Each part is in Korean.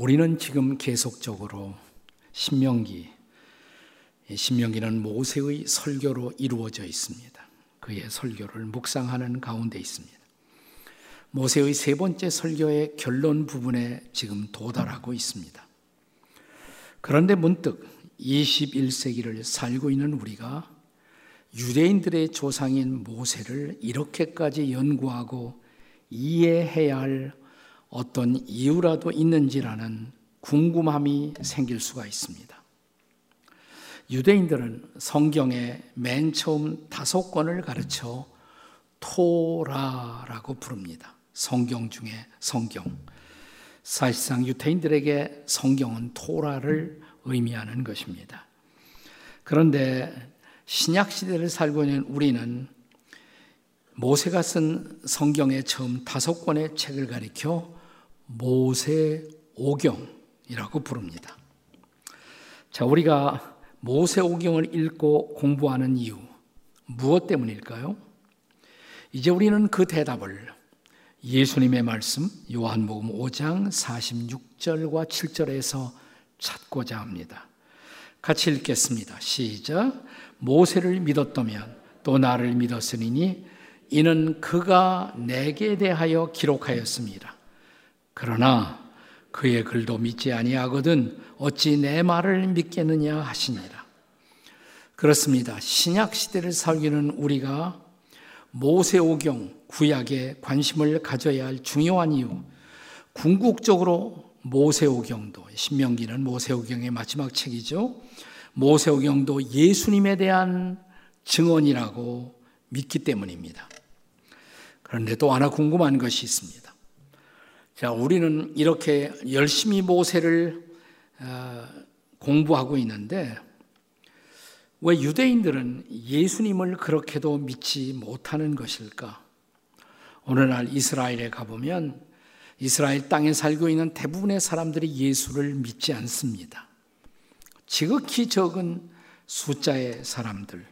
우리는 지금 계속적으로 신명기, 신명기는 모세의 설교로 이루어져 있습니다. 그의 설교를 묵상하는 가운데 있습니다. 모세의 세 번째 설교의 결론 부분에 지금 도달하고 있습니다. 그런데 문득 21세기를 살고 있는 우리가 유대인들의 조상인 모세를 이렇게까지 연구하고 이해해야 할 어떤 이유라도 있는지라는 궁금함이 생길 수가 있습니다. 유대인들은 성경의 맨 처음 다섯 권을 가르쳐 토라라고 부릅니다. 성경 중에 성경. 사실상 유대인들에게 성경은 토라를 의미하는 것입니다. 그런데 신약 시대를 살고 있는 우리는 모세가 쓴 성경의 처음 다섯 권의 책을 가리켜 모세 오경이라고 부릅니다. 자, 우리가 모세 오경을 읽고 공부하는 이유 무엇 때문일까요? 이제 우리는 그 대답을 예수님의 말씀 요한복음 5장 46절과 7절에서 찾고자 합니다. 같이 읽겠습니다. 시작. 모세를 믿었다면 또 나를 믿었으니 이는 그가 내게 대하여 기록하였습니다. 그러나 그의 글도 믿지 아니하거든 어찌 내 말을 믿겠느냐 하시니라. 그렇습니다. 신약 시대를 살기는 우리가 모세오경 구약에 관심을 가져야 할 중요한 이유. 궁극적으로 모세오경도 신명기는 모세오경의 마지막 책이죠. 모세오경도 예수님에 대한 증언이라고 믿기 때문입니다. 그런데 또 하나 궁금한 것이 있습니다. 자, 우리는 이렇게 열심히 모세를 어, 공부하고 있는데 왜 유대인들은 예수님을 그렇게도 믿지 못하는 것일까? 오늘날 이스라엘에 가보면 이스라엘 땅에 살고 있는 대부분의 사람들이 예수를 믿지 않습니다. 지극히 적은 숫자의 사람들.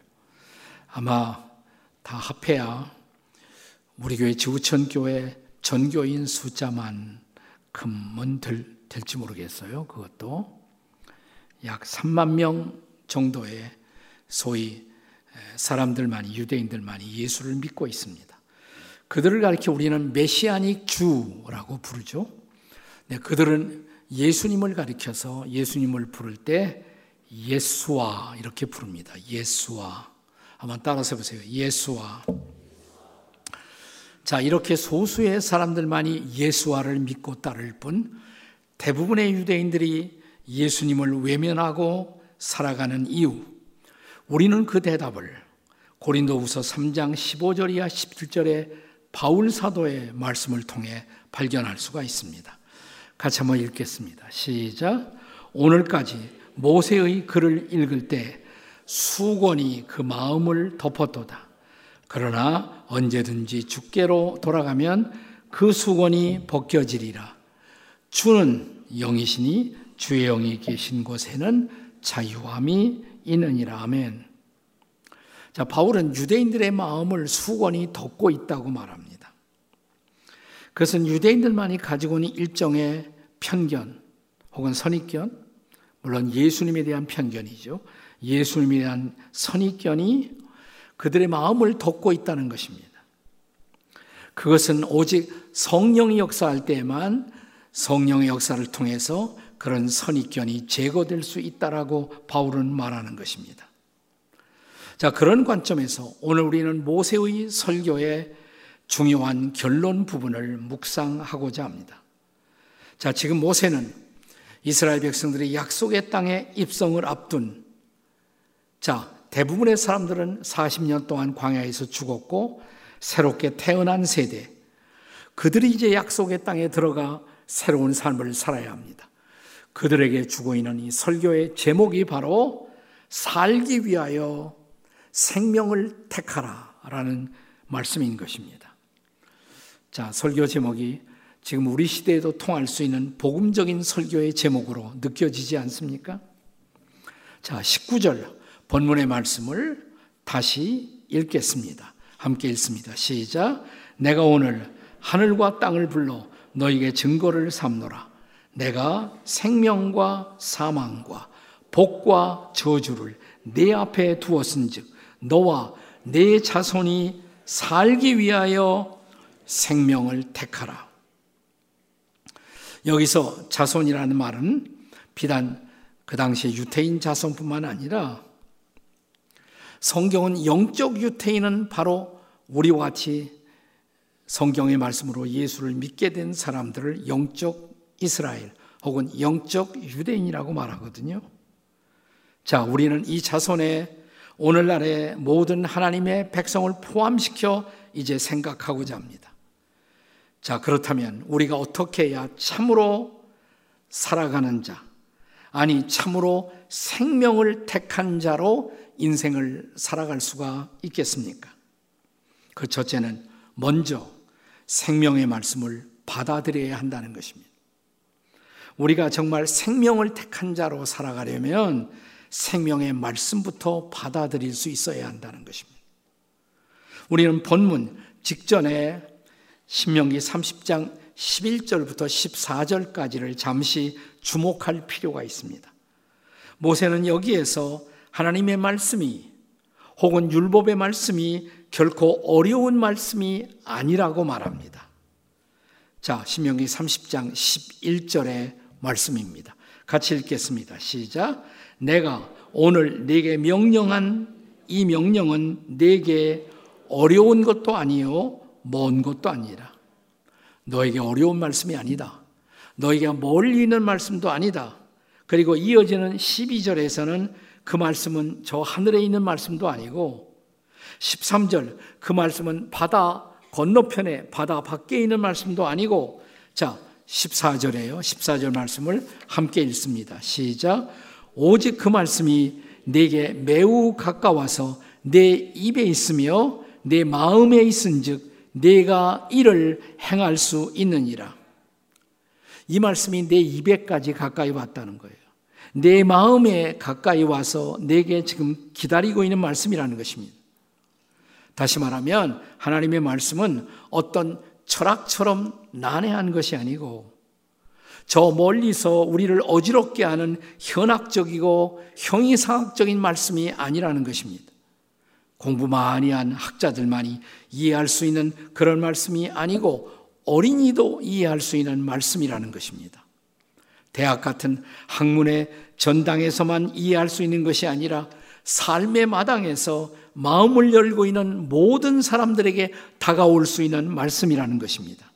아마 다 합해야 우리 교회 지구촌 교회 전교인 숫자만큼은 될, 될지 모르겠어요. 그것도 약 3만 명 정도의 소위 사람들만이 유대인들만이 예수를 믿고 있습니다. 그들을 가리켜 우리는 메시아닉 주라고 부르죠. 네, 그들은 예수님을 가리켜서 예수님을 부를 때 예수와 이렇게 부릅니다. 예수와 한번 따라서 보세요. 예수와 자, 이렇게 소수의 사람들만이 예수와를 믿고 따를 뿐 대부분의 유대인들이 예수님을 외면하고 살아가는 이유. 우리는 그 대답을 고린도후서 3장 15절 이하 17절에 바울 사도의 말씀을 통해 발견할 수가 있습니다. 같이 한번 읽겠습니다. 시작. 오늘까지 모세의 글을 읽을 때 수건이 그 마음을 덮었도다. 그러나 언제든지 주께로 돌아가면 그 수건이 벗겨지리라. 주는 영이시니 주의 영이 계신 곳에는 자유함이 있느니라. 아멘. 자, 바울은 유대인들의 마음을 수건이 덮고 있다고 말합니다. 그것은 유대인들만이 가지고 있는 일정의 편견 혹은 선입견, 물론 예수님에 대한 편견이죠. 예수님에 대한 선입견이 그들의 마음을 덮고 있다는 것입니다. 그것은 오직 성령이 역사할 때에만 성령의 역사를 통해서 그런 선입견이 제거될 수 있다라고 바울은 말하는 것입니다. 자, 그런 관점에서 오늘 우리는 모세의 설교의 중요한 결론 부분을 묵상하고자 합니다. 자, 지금 모세는 이스라엘 백성들이 약속의 땅에 입성을 앞둔 자, 대부분의 사람들은 40년 동안 광야에서 죽었고 새롭게 태어난 세대. 그들이 이제 약속의 땅에 들어가 새로운 삶을 살아야 합니다. 그들에게 주고 있는 이 설교의 제목이 바로 살기 위하여 생명을 택하라 라는 말씀인 것입니다. 자, 설교 제목이 지금 우리 시대에도 통할 수 있는 복음적인 설교의 제목으로 느껴지지 않습니까? 자, 19절. 본문의 말씀을 다시 읽겠습니다. 함께 읽습니다. 시작. 내가 오늘 하늘과 땅을 불러 너에게 증거를 삼노라. 내가 생명과 사망과 복과 저주를 내 앞에 두었은즉 너와 내 자손이 살기 위하여 생명을 택하라. 여기서 자손이라는 말은 비단 그 당시에 유태인 자손뿐만 아니라 성경은 영적 유태인은 바로 우리와 같이 성경의 말씀으로 예수를 믿게 된 사람들을 영적 이스라엘 혹은 영적 유대인이라고 말하거든요. 자, 우리는 이 자손에 오늘날의 모든 하나님의 백성을 포함시켜 이제 생각하고자 합니다. 자, 그렇다면 우리가 어떻게 해야 참으로 살아가는 자, 아니, 참으로 생명을 택한 자로 인생을 살아갈 수가 있겠습니까? 그 첫째는 먼저 생명의 말씀을 받아들여야 한다는 것입니다. 우리가 정말 생명을 택한 자로 살아가려면 생명의 말씀부터 받아들일 수 있어야 한다는 것입니다. 우리는 본문 직전에 신명기 30장 11절부터 14절까지를 잠시 주목할 필요가 있습니다. 모세는 여기에서 하나님의 말씀이 혹은 율법의 말씀이 결코 어려운 말씀이 아니라고 말합니다. 자, 신명기 30장 11절의 말씀입니다. 같이 읽겠습니다. 시작. 내가 오늘 네게 명령한 이 명령은 네게 어려운 것도 아니요 먼 것도 아니라 너에게 어려운 말씀이 아니다. 너에게 멀리 있는 말씀도 아니다. 그리고 이어지는 12절에서는 그 말씀은 저 하늘에 있는 말씀도 아니고 13절 그 말씀은 바다 건너편에 바다 밖에 있는 말씀도 아니고 자 14절에요. 14절 말씀을 함께 읽습니다. 시작. 오직 그 말씀이 내게 매우 가까워서 내 입에 있으며 내 마음에 있은즉 내가 이를 행할 수 있느니라. 이 말씀이 내 입에까지 가까이 왔다는 거예요. 내 마음에 가까이 와서 내게 지금 기다리고 있는 말씀이라는 것입니다. 다시 말하면 하나님의 말씀은 어떤 철학처럼 난해한 것이 아니고 저 멀리서 우리를 어지럽게 하는 현학적이고 형이상학적인 말씀이 아니라는 것입니다. 공부 많이 한 학자들만이 이해할 수 있는 그런 말씀이 아니고 어린이도 이해할 수 있는 말씀이라는 것입니다. 대학 같은 학문의 전당에서만 이해할 수 있는 것이 아니라 삶의 마당에서 마음을 열고 있는 모든 사람들에게 다가올 수 있는 말씀이라는 것입니다.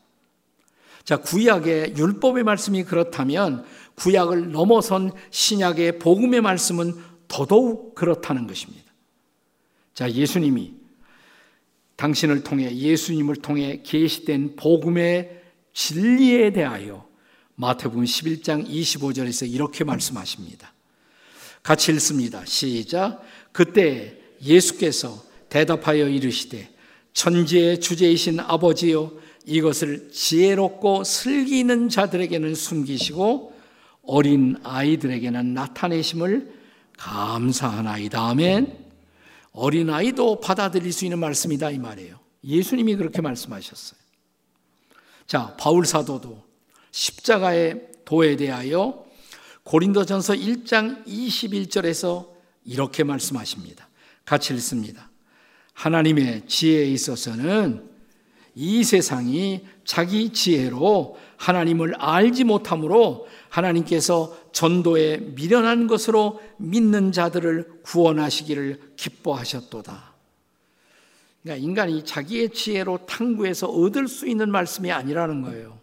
자, 구약의 율법의 말씀이 그렇다면 구약을 넘어선 신약의 복음의 말씀은 더더욱 그렇다는 것입니다. 자, 예수님이 당신을 통해 예수님을 통해 계시된 복음의 진리에 대하여 마태복음 11장 25절에서 이렇게 말씀하십니다. 같이 읽습니다. 시작. 그때 예수께서 대답하여 이르시되 천지의 주제이신 아버지여 이것을 지혜롭고 슬기 있는 자들에게는 숨기시고 어린 아이들에게는 나타내심을 감사하나이다. 아멘. 어린 아이도 받아들일 수 있는 말씀이다 이 말이에요. 예수님이 그렇게 말씀하셨어요. 자, 바울 사도도 십자가의 도에 대하여 고린도전서 1장 21절에서 이렇게 말씀하십니다. 같이 읽습니다. 하나님의 지혜에 있어서는 이 세상이 자기 지혜로 하나님을 알지 못함으로 하나님께서 전도에 미련한 것으로 믿는 자들을 구원하시기를 기뻐하셨도다. 그러니까 인간이 자기의 지혜로 탐구해서 얻을 수 있는 말씀이 아니라는 거예요.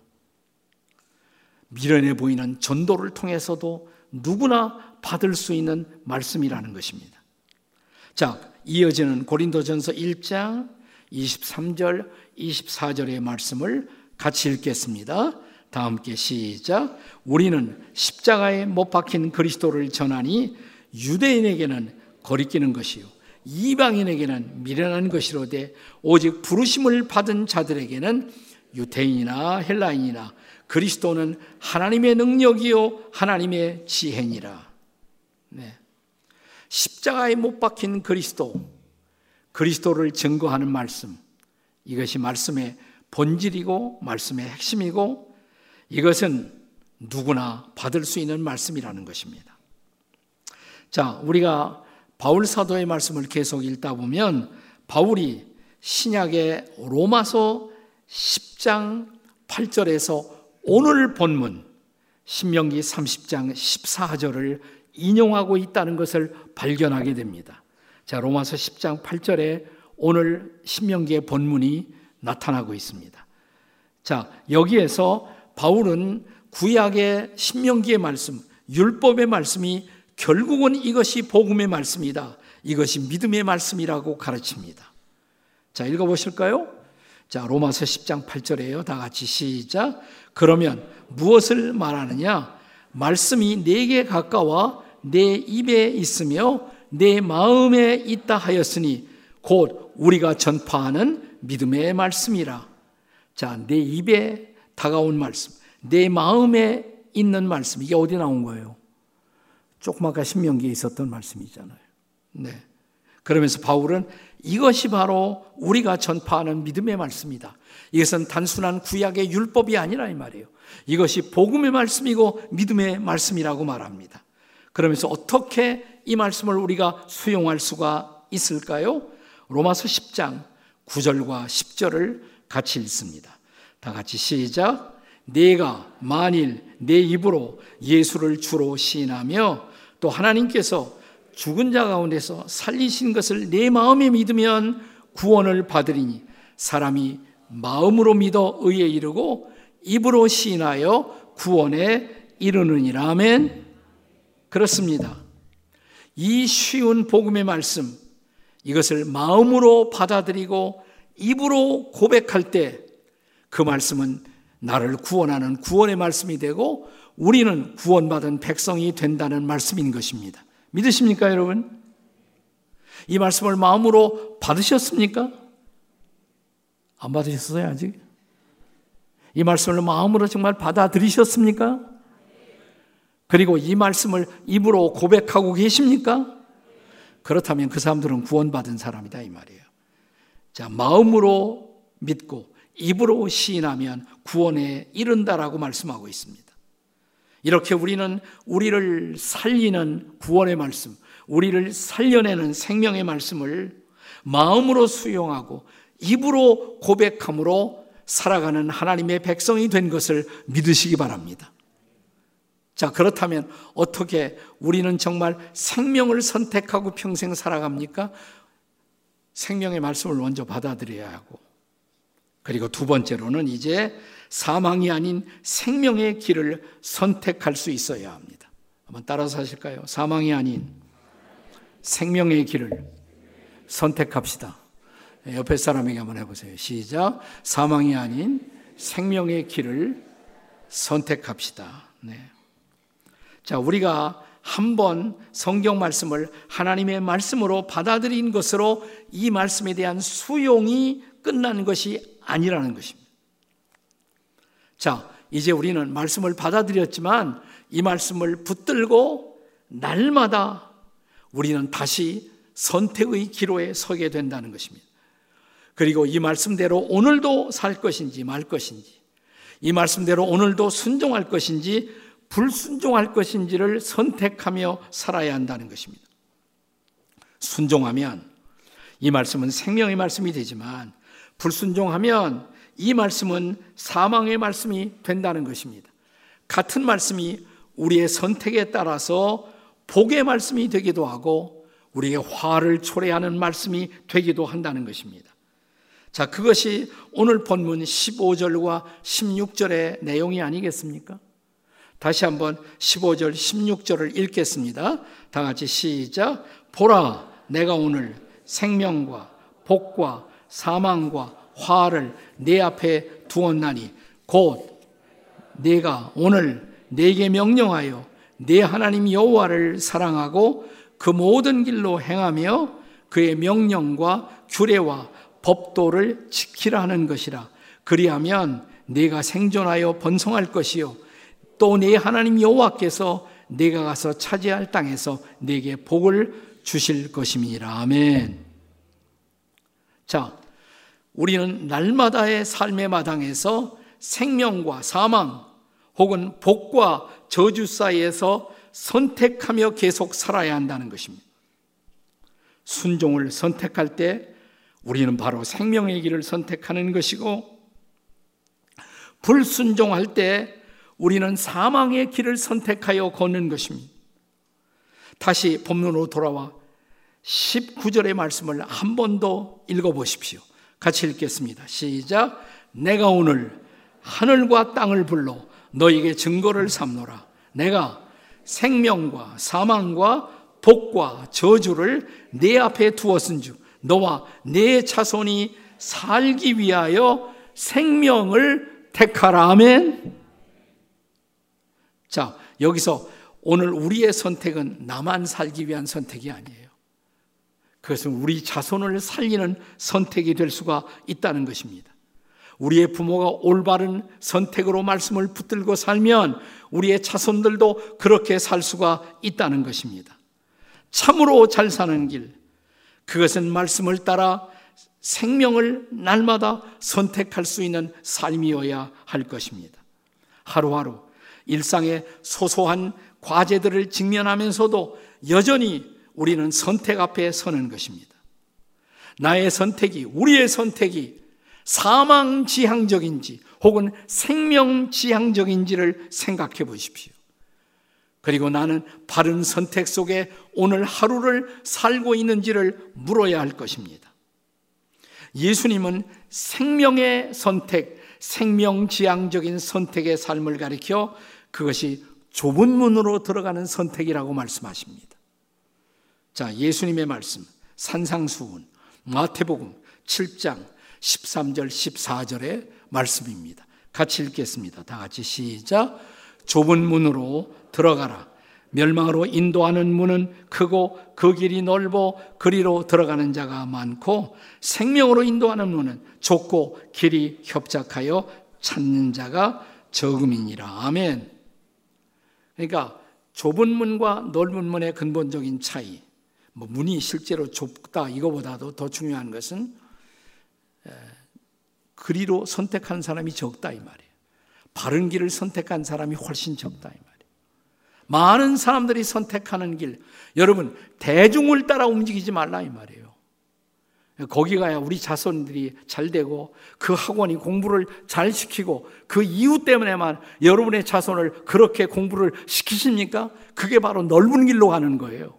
미련해 보이는 전도를 통해서도 누구나 받을 수 있는 말씀이라는 것입니다. 자, 이어지는 고린도전서 1장 23절, 24절의 말씀을 같이 읽겠습니다. 다 함께 시작. 우리는 십자가에 못 박힌 그리스도를 전하니 유대인에게는 거리끼는 것이요. 이방인에게는 미련한 것이로되 오직 부르심을 받은 자들에게는 유태인이나 헬라인이나 그리스도는 하나님의 능력이요 하나님의 지혜니라. 네. 십자가에 못 박힌 그리스도, 그리스도를 증거하는 말씀. 이것이 말씀의 본질이고 말씀의 핵심이고 이것은 누구나 받을 수 있는 말씀이라는 것입니다. 자, 우리가 바울 사도의 말씀을 계속 읽다 보면 바울이 신약의 로마서 10장 8절에서 오늘 본문 신명기 30장 14절을 인용하고 있다는 것을 발견하게 됩니다. 자, 로마서 10장 8절에 오늘 신명기의 본문이 나타나고 있습니다. 자, 여기에서 바울은 구약의 신명기의 말씀, 율법의 말씀이 결국은 이것이 복음의 말씀이다. 이것이 믿음의 말씀이라고 가르칩니다. 자, 읽어 보실까요? 자, 로마서 10장 8절에요. 다 같이 시작. 그러면 무엇을 말하느냐? 말씀이 내게 가까워 내 입에 있으며 내 마음에 있다 하였으니 곧 우리가 전파하는 믿음의 말씀이라. 자, 내 입에 다가온 말씀, 내 마음에 있는 말씀. 이게 어디 나온 거예요? 조금 아까 신명기에 있었던 말씀이잖아요. 네. 그러면서 바울은 이것이 바로 우리가 전파하는 믿음의 말씀이다. 이것은 단순한 구약의 율법이 아니라 이 말이에요. 이것이 복음의 말씀이고 믿음의 말씀이라고 말합니다. 그러면서 어떻게 이 말씀을 우리가 수용할 수가 있을까요? 로마서 10장 9절과 10절을 같이 읽습니다. 다 같이 시작. 내가 만일 내 입으로 예수를 주로 시인하며 또 하나님께서 죽은 자 가운데서 살리신 것을 내 마음에 믿으면 구원을 받으리니 사람이 마음으로 믿어 의에 이르고 입으로 시인하여 구원에 이르느니라 아멘. 그렇습니다. 이 쉬운 복음의 말씀 이것을 마음으로 받아들이고 입으로 고백할 때 그 말씀은 나를 구원하는 구원의 말씀이 되고 우리는 구원받은 백성이 된다는 말씀인 것입니다. 믿으십니까, 여러분? 이 말씀을 마음으로 받으셨습니까? 안 받으셨어요, 아직? 이 말씀을 마음으로 정말 받아들이셨습니까? 그리고 이 말씀을 입으로 고백하고 계십니까? 그렇다면 그 사람들은 구원받은 사람이다, 이 말이에요. 자, 마음으로 믿고 입으로 시인하면 구원에 이른다라고 말씀하고 있습니다. 이렇게 우리는 우리를 살리는 구원의 말씀, 우리를 살려내는 생명의 말씀을 마음으로 수용하고 입으로 고백함으로 살아가는 하나님의 백성이 된 것을 믿으시기 바랍니다. 자, 그렇다면 어떻게 우리는 정말 생명을 선택하고 평생 살아갑니까? 생명의 말씀을 먼저 받아들여야 하고, 그리고 두 번째로는 이제 사망이 아닌 생명의 길을 선택할 수 있어야 합니다. 한번 따라서 하실까요? 사망이 아닌 생명의 길을 선택합시다. 네, 옆에 사람에게 한번 해보세요. 시작. 사망이 아닌 생명의 길을 선택합시다. 네. 자, 우리가 한번 성경 말씀을 하나님의 말씀으로 받아들인 것으로 이 말씀에 대한 수용이 끝나는 것이 아니라는 것입니다. 자, 이제 우리는 말씀을 받아들였지만 이 말씀을 붙들고 날마다 우리는 다시 선택의 기로에 서게 된다는 것입니다. 그리고 이 말씀대로 오늘도 살 것인지 말 것인지, 이 말씀대로 오늘도 순종할 것인지 불순종할 것인지를 선택하며 살아야 한다는 것입니다. 순종하면 이 말씀은 생명의 말씀이 되지만 불순종하면 이 말씀은 사망의 말씀이 된다는 것입니다. 같은 말씀이 우리의 선택에 따라서 복의 말씀이 되기도 하고 우리의 화를 초래하는 말씀이 되기도 한다는 것입니다. 자, 그것이 오늘 본문 15절과 16절의 내용이 아니겠습니까? 다시 한번 15절, 16절을 읽겠습니다. 다 같이 시작. 보라, 내가 오늘 생명과 복과 사망과 화를 내 앞에 두었나니 곧 내가 오늘 내게 명령하여 내 하나님 여호와를 사랑하고 그 모든 길로 행하며 그의 명령과 규례와 법도를 지키라 하는 것이라 그리하면 내가 생존하여 번성할 것이요 또 내 하나님 여호와께서 내가 가서 차지할 땅에서 내게 복을 주실 것임이라 아멘. 자, 우리는 날마다의 삶의 마당에서 생명과 사망 혹은 복과 저주 사이에서 선택하며 계속 살아야 한다는 것입니다. 순종을 선택할 때 우리는 바로 생명의 길을 선택하는 것이고 불순종할 때 우리는 사망의 길을 선택하여 걷는 것입니다. 다시 본문으로 돌아와 19절의 말씀을 한 번 더 읽어 보십시오. 같이 읽겠습니다. 시작. 내가 오늘 하늘과 땅을 불러 너에게 증거를 삼노라. 내가 생명과 사망과 복과 저주를 내 앞에 두었은즉 너와 내 자손이 살기 위하여 생명을 택하라. 아멘. 자, 여기서 오늘 우리의 선택은 나만 살기 위한 선택이 아니에요. 그것은 우리 자손을 살리는 선택이 될 수가 있다는 것입니다. 우리의 부모가 올바른 선택으로 말씀을 붙들고 살면 우리의 자손들도 그렇게 살 수가 있다는 것입니다. 참으로 잘 사는 길, 그것은 말씀을 따라 생명을 날마다 선택할 수 있는 삶이어야 할 것입니다. 하루하루 일상의 소소한 과제들을 직면하면서도 여전히 우리는 선택 앞에 서는 것입니다. 나의 선택이, 우리의 선택이 사망 지향적인지 혹은 생명 지향적인지를 생각해 보십시오. 그리고 나는 바른 선택 속에 오늘 하루를 살고 있는지를 물어야 할 것입니다. 예수님은 생명의 선택, 생명 지향적인 선택의 삶을 가리켜 그것이 좁은 문으로 들어가는 선택이라고 말씀하십니다. 자, 예수님의 말씀, 산상수훈, 마태복음 7장 13절, 14절의 말씀입니다. 같이 읽겠습니다. 다 같이 시작. 좁은 문으로 들어가라. 멸망으로 인도하는 문은 크고 그 길이 넓어 그리로 들어가는 자가 많고 생명으로 인도하는 문은 좁고 길이 협착하여 찾는 자가 적음이니라. 아멘. 그러니까 좁은 문과 넓은 문의 근본적인 차이. 뭐 문이 실제로 좁다 이거보다도 더 중요한 것은 그리로 선택한 사람이 적다 이 말이에요. 바른 길을 선택한 사람이 훨씬 적다 이 말이에요. 많은 사람들이 선택하는 길, 여러분 대중을 따라 움직이지 말라 이 말이에요. 거기 가야 우리 자손들이 잘 되고 그 학원이 공부를 잘 시키고 그 이유 때문에만 여러분의 자손을 그렇게 공부를 시키십니까? 그게 바로 넓은 길로 가는 거예요.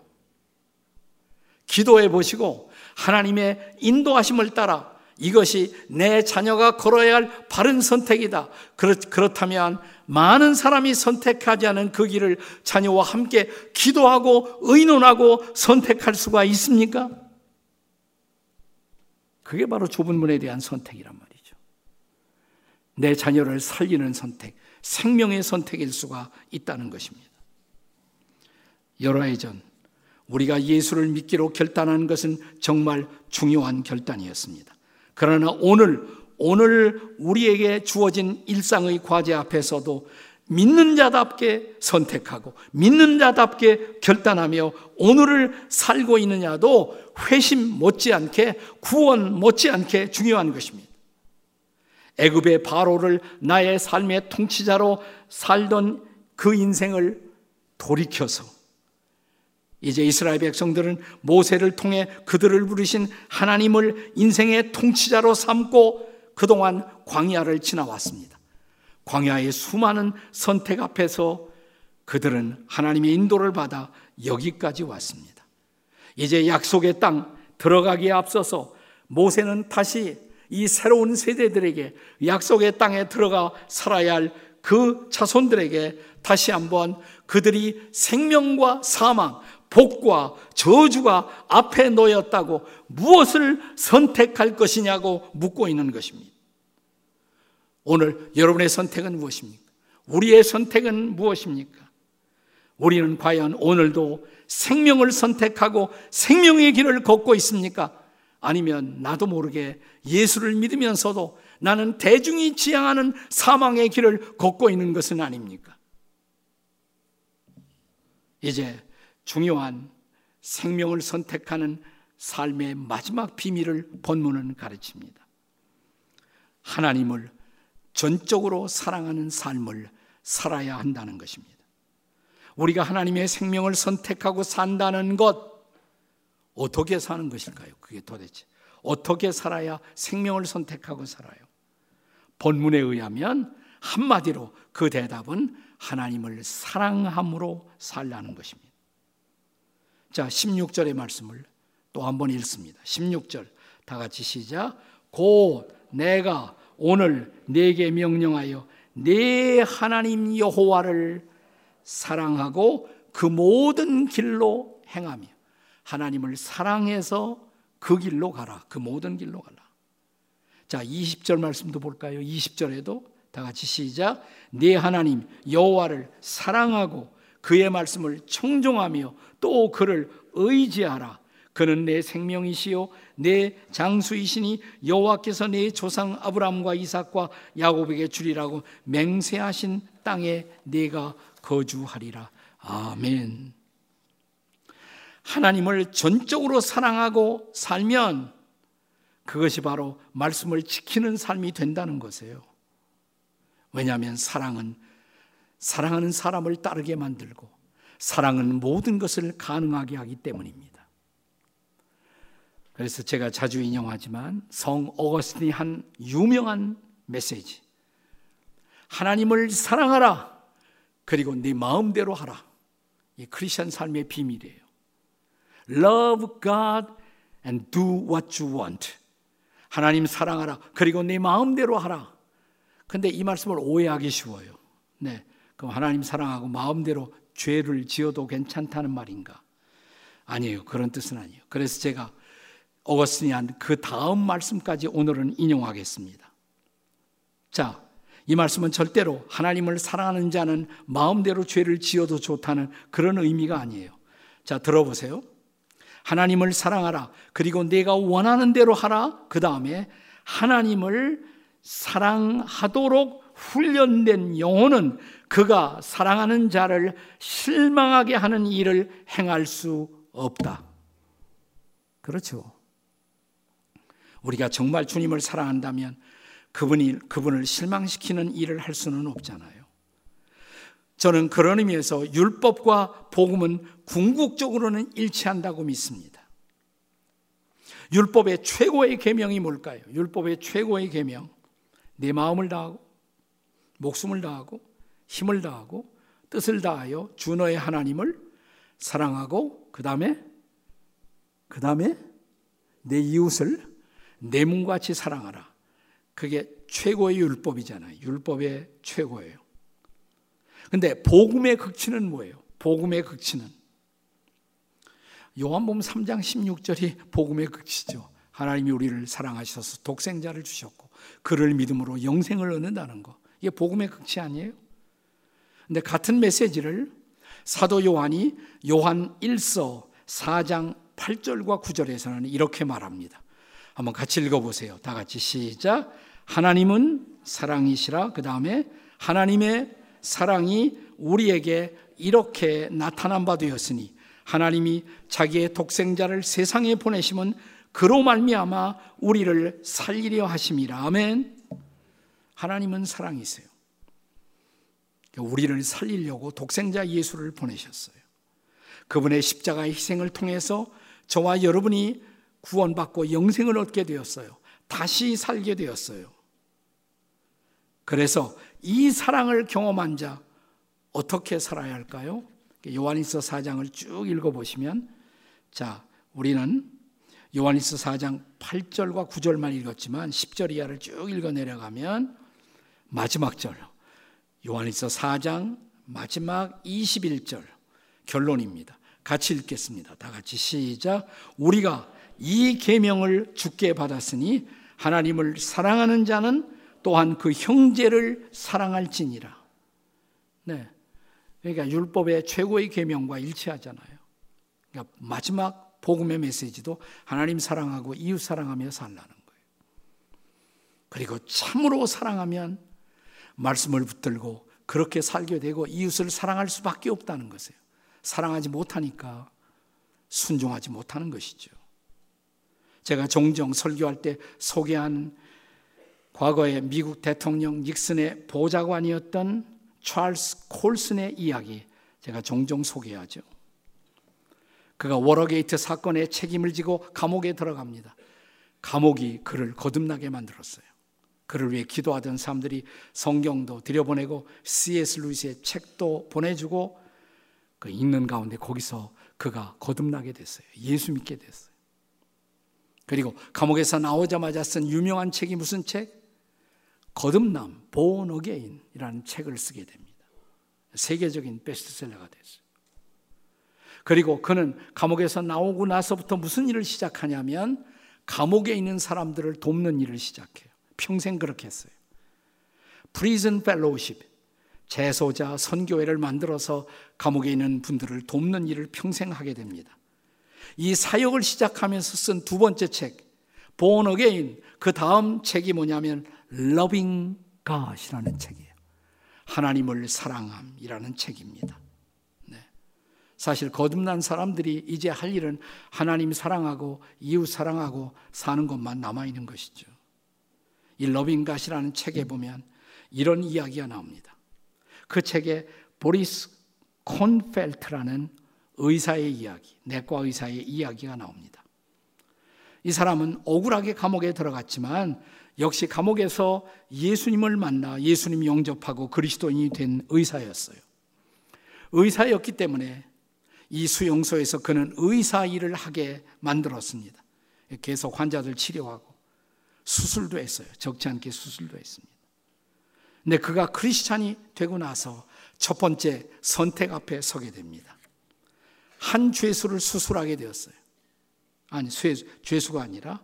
기도해 보시고 하나님의 인도하심을 따라 이것이 내 자녀가 걸어야 할 바른 선택이다. 그렇다면 많은 사람이 선택하지 않은 그 길을 자녀와 함께 기도하고 의논하고 선택할 수가 있습니까? 그게 바로 좁은 문에 대한 선택이란 말이죠. 내 자녀를 살리는 선택, 생명의 선택일 수가 있다는 것입니다. 여러 해 전, 우리가 예수를 믿기로 결단한 것은 정말 중요한 결단이었습니다. 그러나 오늘, 오늘 우리에게 주어진 일상의 과제 앞에서도 믿는 자답게 선택하고 믿는 자답게 결단하며 오늘을 살고 있느냐도 회심 못지않게 구원 못지않게 중요한 것입니다. 애굽의 바로를 나의 삶의 통치자로 살던 그 인생을 돌이켜서 이제 이스라엘 백성들은 모세를 통해 그들을 부르신 하나님을 인생의 통치자로 삼고 그동안 광야를 지나왔습니다. 광야의 수많은 선택 앞에서 그들은 하나님의 인도를 받아 여기까지 왔습니다. 이제 약속의 땅 들어가기에 앞서서 모세는 다시 이 새로운 세대들에게 약속의 땅에 들어가 살아야 할그 자손들에게 다시 한번 그들이 생명과 사망, 복과 저주가 앞에 놓였다고 무엇을 선택할 것이냐고 묻고 있는 것입니다. 오늘 여러분의 선택은 무엇입니까? 우리의 선택은 무엇입니까? 우리는 과연 오늘도 생명을 선택하고 생명의 길을 걷고 있습니까? 아니면 나도 모르게 예수를 믿으면서도 나는 대중이 지향하는 사망의 길을 걷고 있는 것은 아닙니까? 이제 중요한 생명을 선택하는 삶의 마지막 비밀을 본문은 가르칩니다. 하나님을 전적으로 사랑하는 삶을 살아야 한다는 것입니다. 우리가 하나님의 생명을 선택하고 산다는 것, 어떻게 사는 것일까요? 그게 도대체. 어떻게 살아야 생명을 선택하고 살아요? 본문에 의하면 한마디로 그 대답은 하나님을 사랑함으로 살라는 것입니다. 자, 16절의 말씀을 또 한 번 읽습니다. 16절. 다 같이 시작. 곧 내가 오늘 내게 명령하여 내 하나님 여호와를 사랑하고 그 모든 길로 행하며 하나님을 사랑해서 그 길로 가라. 그 모든 길로 가라. 자, 20절 말씀도 볼까요? 20절에도 다 같이 시작. 네 하나님 여호와를 사랑하고 그의 말씀을 청종하며 또 그를 의지하라. 그는 내 생명이시요 내 장수이시니 여호와께서 내 조상 아브라함과 이삭과 야곱에게 주리라고 맹세하신 땅에 내가 거주하리라. 아멘. 하나님을 전적으로 사랑하고 살면 그것이 바로 말씀을 지키는 삶이 된다는 것이에요. 왜냐하면 사랑은 사랑하는 사람을 따르게 만들고 사랑은 모든 것을 가능하게 하기 때문입니다. 그래서 제가 자주 인용하지만 성 어거스틴이 한 유명한 메시지. 하나님을 사랑하라. 그리고 네 마음대로 하라. 이 크리스천 삶의 비밀이에요. Love God and do what you want. 하나님 사랑하라. 그리고 네 마음대로 하라. 근데 이 말씀을 오해하기 쉬워요. 네. 그럼 하나님 사랑하고 마음대로 죄를 지어도 괜찮다는 말인가? 아니에요. 그런 뜻은 아니에요. 그래서 제가 어거스틴이 한그 다음 말씀까지 오늘은 인용하겠습니다. 자, 이 말씀은 절대로 하나님을 사랑하는 자는 마음대로 죄를 지어도 좋다는 그런 의미가 아니에요. 자, 들어보세요. 하나님을 사랑하라. 그리고 내가 원하는 대로 하라. 그 다음에 하나님을 사랑하도록 훈련된 영혼은 그가 사랑하는 자를 실망하게 하는 일을 행할 수 없다. 그렇죠. 우리가 정말 주님을 사랑한다면 그분이 그분을 실망시키는 일을 할 수는 없잖아요. 저는 그런 의미에서 율법과 복음은 궁극적으로는 일치한다고 믿습니다. 율법의 최고의 계명이 뭘까요? 율법의 최고의 계명. 내 마음을 다하고 목숨을 다하고 힘을 다하고 뜻을 다하여 주 너의 하나님을 사랑하고 그 다음에 그 다음에 내 이웃을 내 몸같이 사랑하라. 그게 최고의 율법이잖아요. 율법의 최고예요. 근데 복음의 극치는 뭐예요? 복음의 극치는 요한복음 3장 16절이 복음의 극치죠. 하나님이 우리를 사랑하셔서 독생자를 주셨고 그를 믿음으로 영생을 얻는다는 거. 이게 복음의 극치 아니에요? 근데 같은 메시지를 사도 요한이 요한 1서 4장 8절과 9절에서는 이렇게 말합니다. 한번 같이 읽어보세요. 다 같이 시작. 하나님은 사랑이시라. 그 다음에 하나님의 사랑이 우리에게 이렇게 나타난 바 되었으니 하나님이 자기의 독생자를 세상에 보내심은 그로 말미암아 우리를 살리려 하심이라. 아멘. 하나님은 사랑이세요. 우리를 살리려고 독생자 예수를 보내셨어요. 그분의 십자가의 희생을 통해서 저와 여러분이 구원받고 영생을 얻게 되었어요. 다시 살게 되었어요. 그래서 이 사랑을 경험한 자 어떻게 살아야 할까요? 요한일서 4장을 쭉 읽어 보시면 자, 우리는 요한일서 4장 8절과 9절만 읽었지만 10절 이하를 쭉 읽어 내려가면 마지막 절 요한일서 4장 마지막 21절 결론입니다. 같이 읽겠습니다. 다 같이 시작. 우리가 이 계명을 주께 받았으니 하나님을 사랑하는 자는 또한 그 형제를 사랑할지니라. 네. 그러니까 율법의 최고의 계명과 일치하잖아요. 그러니까 마지막 복음의 메시지도 하나님 사랑하고 이웃 사랑하며 살라는 거예요. 그리고 참으로 사랑하면 말씀을 붙들고 그렇게 살게 되고 이웃을 사랑할 수밖에 없다는 것이에요. 사랑하지 못하니까 순종하지 못하는 것이죠. 제가 종종 설교할 때 소개한 과거에 미국 대통령 닉슨의 보좌관이었던 찰스 콜슨의 이야기 제가 종종 소개하죠. 그가 워터게이트 사건의 책임을 지고 감옥에 들어갑니다. 감옥이 그를 거듭나게 만들었어요. 그를 위해 기도하던 사람들이 성경도 들여보내고 C.S. 루이스의 책도 보내주고 그 읽는 가운데 거기서 그가 거듭나게 됐어요. 예수 믿게 됐어요. 그리고 감옥에서 나오자마자 쓴 유명한 책이 무슨 책? 거듭남, Born Again이라는 책을 쓰게 됩니다. 세계적인 베스트셀러가 됐어요. 그리고 그는 감옥에서 나오고 나서부터 무슨 일을 시작하냐면 감옥에 있는 사람들을 돕는 일을 시작해요. 평생 그렇게 했어요. Prison Fellowship, 재소자 선교회를 만들어서 감옥에 있는 분들을 돕는 일을 평생 하게 됩니다. 이 사역을 시작하면서 쓴 두 번째 책, Born 그 다음 책이 뭐냐면 Loving God이라는 책이에요. 하나님을 사랑함이라는 책입니다. 네. 사실 거듭난 사람들이 이제 할 일은 하나님 사랑하고 이웃 사랑하고 사는 것만 남아 있는 것이죠. 이 러빙 갓이라는 책에 보면 이런 이야기가 나옵니다. 그 책에 보리스 콘펠트라는 의사의 이야기, 내과 의사의 이야기가 나옵니다. 이 사람은 억울하게 감옥에 들어갔지만 역시 감옥에서 예수님을 만나 예수님 영접하고 그리스도인이 된 의사였어요. 의사였기 때문에 이 수용소에서 그는 의사 일을 하게 만들었습니다. 계속 환자들 치료하고 수술도 했어요. 적지 않게 수술도 했습니다. 근데 그가 크리스찬이 되고 나서 첫 번째 선택 앞에 서게 됩니다. 한 죄수를 수술하게 되었어요. 아니, 죄수가 아니라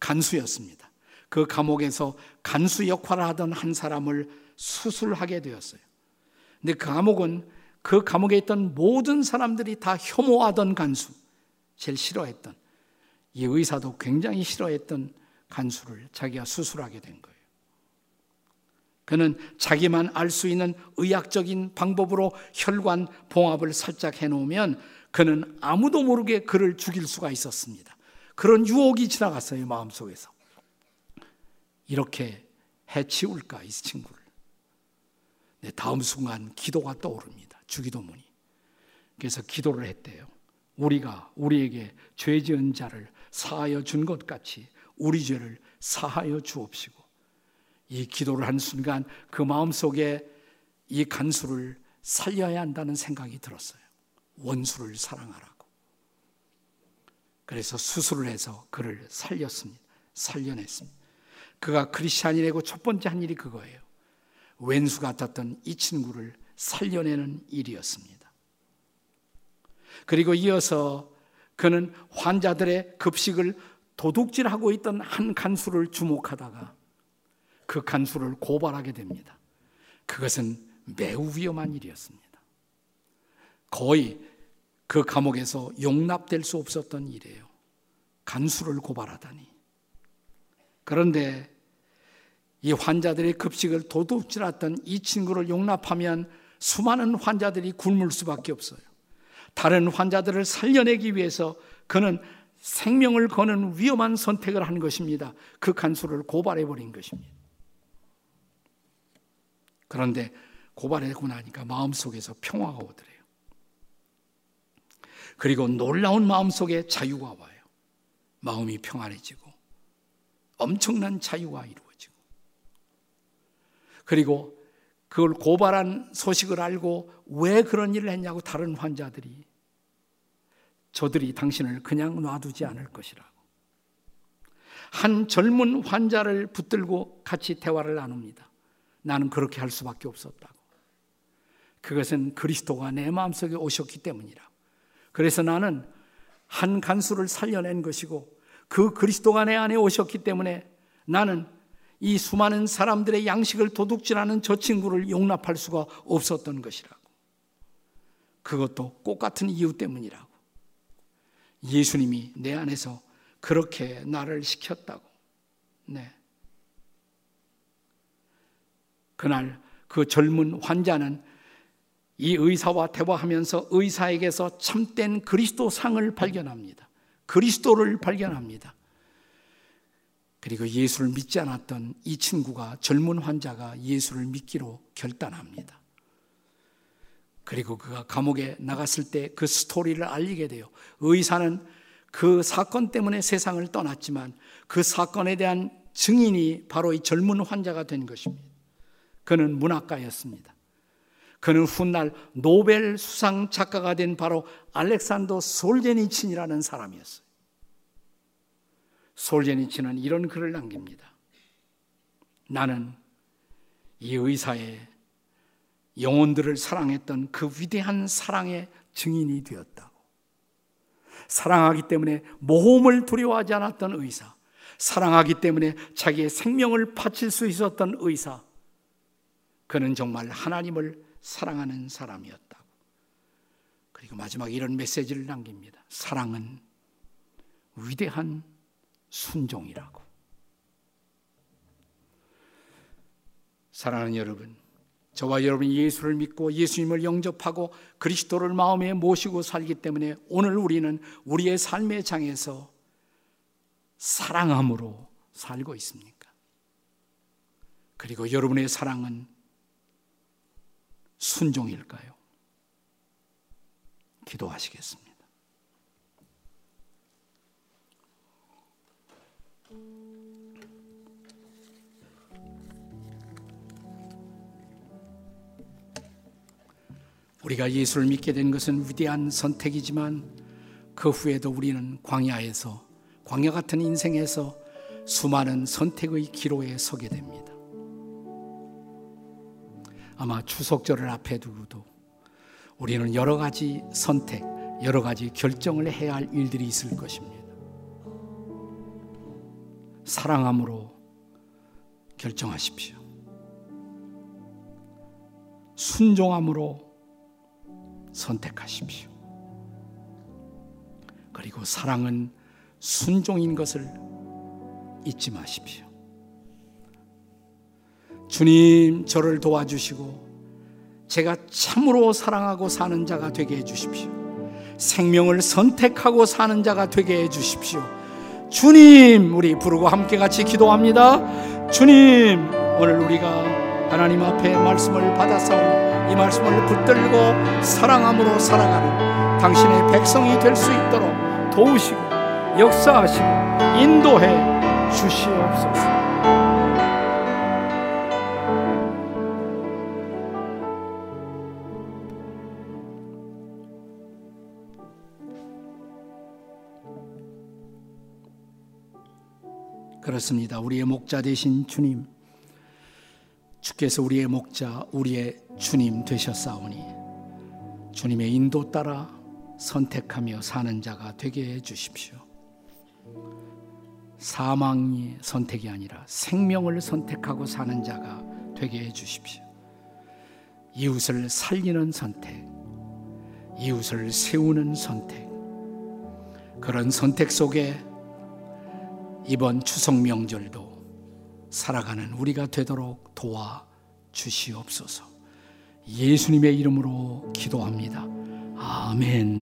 간수였습니다. 그 감옥에서 간수 역할을 하던 한 사람을 수술하게 되었어요. 근데 그 감옥은 그 감옥에 있던 모든 사람들이 다 혐오하던 간수, 제일 싫어했던 이 의사도 굉장히 싫어했던 간수를 자기가 수술하게 된 거예요. 그는 자기만 알 수 있는 의학적인 방법으로 혈관 봉합을 살짝 해놓으면 그는 아무도 모르게 그를 죽일 수가 있었습니다. 그런 유혹이 지나갔어요, 마음속에서. 이렇게 해치울까, 이 친구를. 네, 다음 순간 기도가 떠오릅니다. 주기도문이. 그래서 기도를 했대요. 우리가 우리에게 죄 지은 자를 사하여 준 것 같이 우리 죄를 사하여 주옵시고 이 기도를 한 순간 그 마음속에 이 간수를 살려야 한다는 생각이 들었어요. 원수를 사랑하라고. 그래서 수술을 해서 그를 살렸습니다. 살려냈습니다. 그가 크리스찬이 되고 첫 번째 한 일이 그거예요. 왼수 같았던 이 친구를 살려내는 일이었습니다. 그리고 이어서 그는 환자들의 급식을 도둑질하고 있던 한 간수를 주목하다가 그 간수를 고발하게 됩니다. 그것은 매우 위험한 일이었습니다. 거의 그 감옥에서 용납될 수 없었던 일이에요. 간수를 고발하다니. 그런데 이 환자들의 급식을 도둑질했던 이 친구를 용납하면 수많은 환자들이 굶을 수밖에 없어요. 다른 환자들을 살려내기 위해서 그는 생명을 거는 위험한 선택을 한 것입니다. 그 간수를 고발해 버린 것입니다. 그런데 고발하고 나니까 마음속에서 평화가 오더래요. 그리고 놀라운 마음속에 자유가 와요. 마음이 평안해지고 엄청난 자유가 이루어지고 그리고 그걸 고발한 소식을 알고 왜 그런 일을 했냐고 다른 환자들이 저들이 당신을 그냥 놔두지 않을 것이라고. 한 젊은 환자를 붙들고 같이 대화를 나눕니다. 나는 그렇게 할 수밖에 없었다고. 그것은 그리스도가 내 마음속에 오셨기 때문이라. 그래서 나는 한 간수를 살려낸 것이고 그 그리스도가 내 안에 오셨기 때문에 나는 이 수많은 사람들의 양식을 도둑질하는 저 친구를 용납할 수가 없었던 것이라고. 그것도 꽃 같은 이유 때문이라고. 예수님이 내 안에서 그렇게 나를 시켰다고. 네. 그날 그 젊은 환자는 이 의사와 대화하면서 의사에게서 참된 그리스도 상을 발견합니다. 그리스도를 발견합니다. 그리고 예수를 믿지 않았던 이 친구가 젊은 환자가 예수를 믿기로 결단합니다. 그리고 그가 감옥에 나갔을 때 그 스토리를 알리게 돼요. 의사는 그 사건 때문에 세상을 떠났지만 그 사건에 대한 증인이 바로 이 젊은 환자가 된 것입니다. 그는 문학가였습니다. 그는 훗날 노벨 수상 작가가 된 바로 알렉산더 솔제니친이라는 사람이었어요. 솔제니친은 이런 글을 남깁니다. 나는 이 의사의 영혼들을 사랑했던 그 위대한 사랑의 증인이 되었다고. 사랑하기 때문에 모험을 두려워하지 않았던 의사. 사랑하기 때문에 자기의 생명을 바칠 수 있었던 의사. 그는 정말 하나님을 사랑하는 사람이었다고. 그리고 마지막 이런 메시지를 남깁니다. 사랑은 위대한 순종이라고. 사랑하는 여러분, 저와 여러분이 예수를 믿고 예수님을 영접하고 그리스도를 마음에 모시고 살기 때문에 오늘 우리는 우리의 삶의 장에서 사랑함으로 살고 있습니까? 그리고 여러분의 사랑은 순종일까요? 기도하시겠습니다. 우리가 예수를 믿게 된 것은 위대한 선택이지만 그 후에도 우리는 광야에서 광야 같은 인생에서 수많은 선택의 기로에 서게 됩니다. 아마 추석절을 앞에 두고도 우리는 여러 가지 선택, 여러 가지 결정을 해야 할 일들이 있을 것입니다. 사랑함으로 결정하십시오. 순종함으로 선택하십시오. 그리고 사랑은 순종인 것을 잊지 마십시오. 주님, 저를 도와주시고, 제가 참으로 사랑하고 사는 자가 되게 해 주십시오. 생명을 선택하고 사는 자가 되게 해 주십시오. 주님, 우리 부르고 함께 같이 기도합니다. 주님, 오늘 우리가 하나님 앞에 말씀을 받아서 이 말씀을 붙들고 사랑함으로 살아가는 당신의 백성이 될 수 있도록 도우시고 역사하시고 인도해 주시옵소서. 그렇습니다. 우리의 목자 되신 주님. 주께서 우리의 목자, 우리의 주님 되셨사오니 주님의 인도 따라 선택하며 사는 자가 되게 해 주십시오. 사망이 선택이 아니라 생명을 선택하고 사는 자가 되게 해 주십시오. 이웃을 살리는 선택, 이웃을 세우는 선택, 그런 선택 속에 이번 추석 명절도 살아가는 우리가 되도록 도와 주시옵소서. 예수님의 이름으로 기도합니다. 아멘.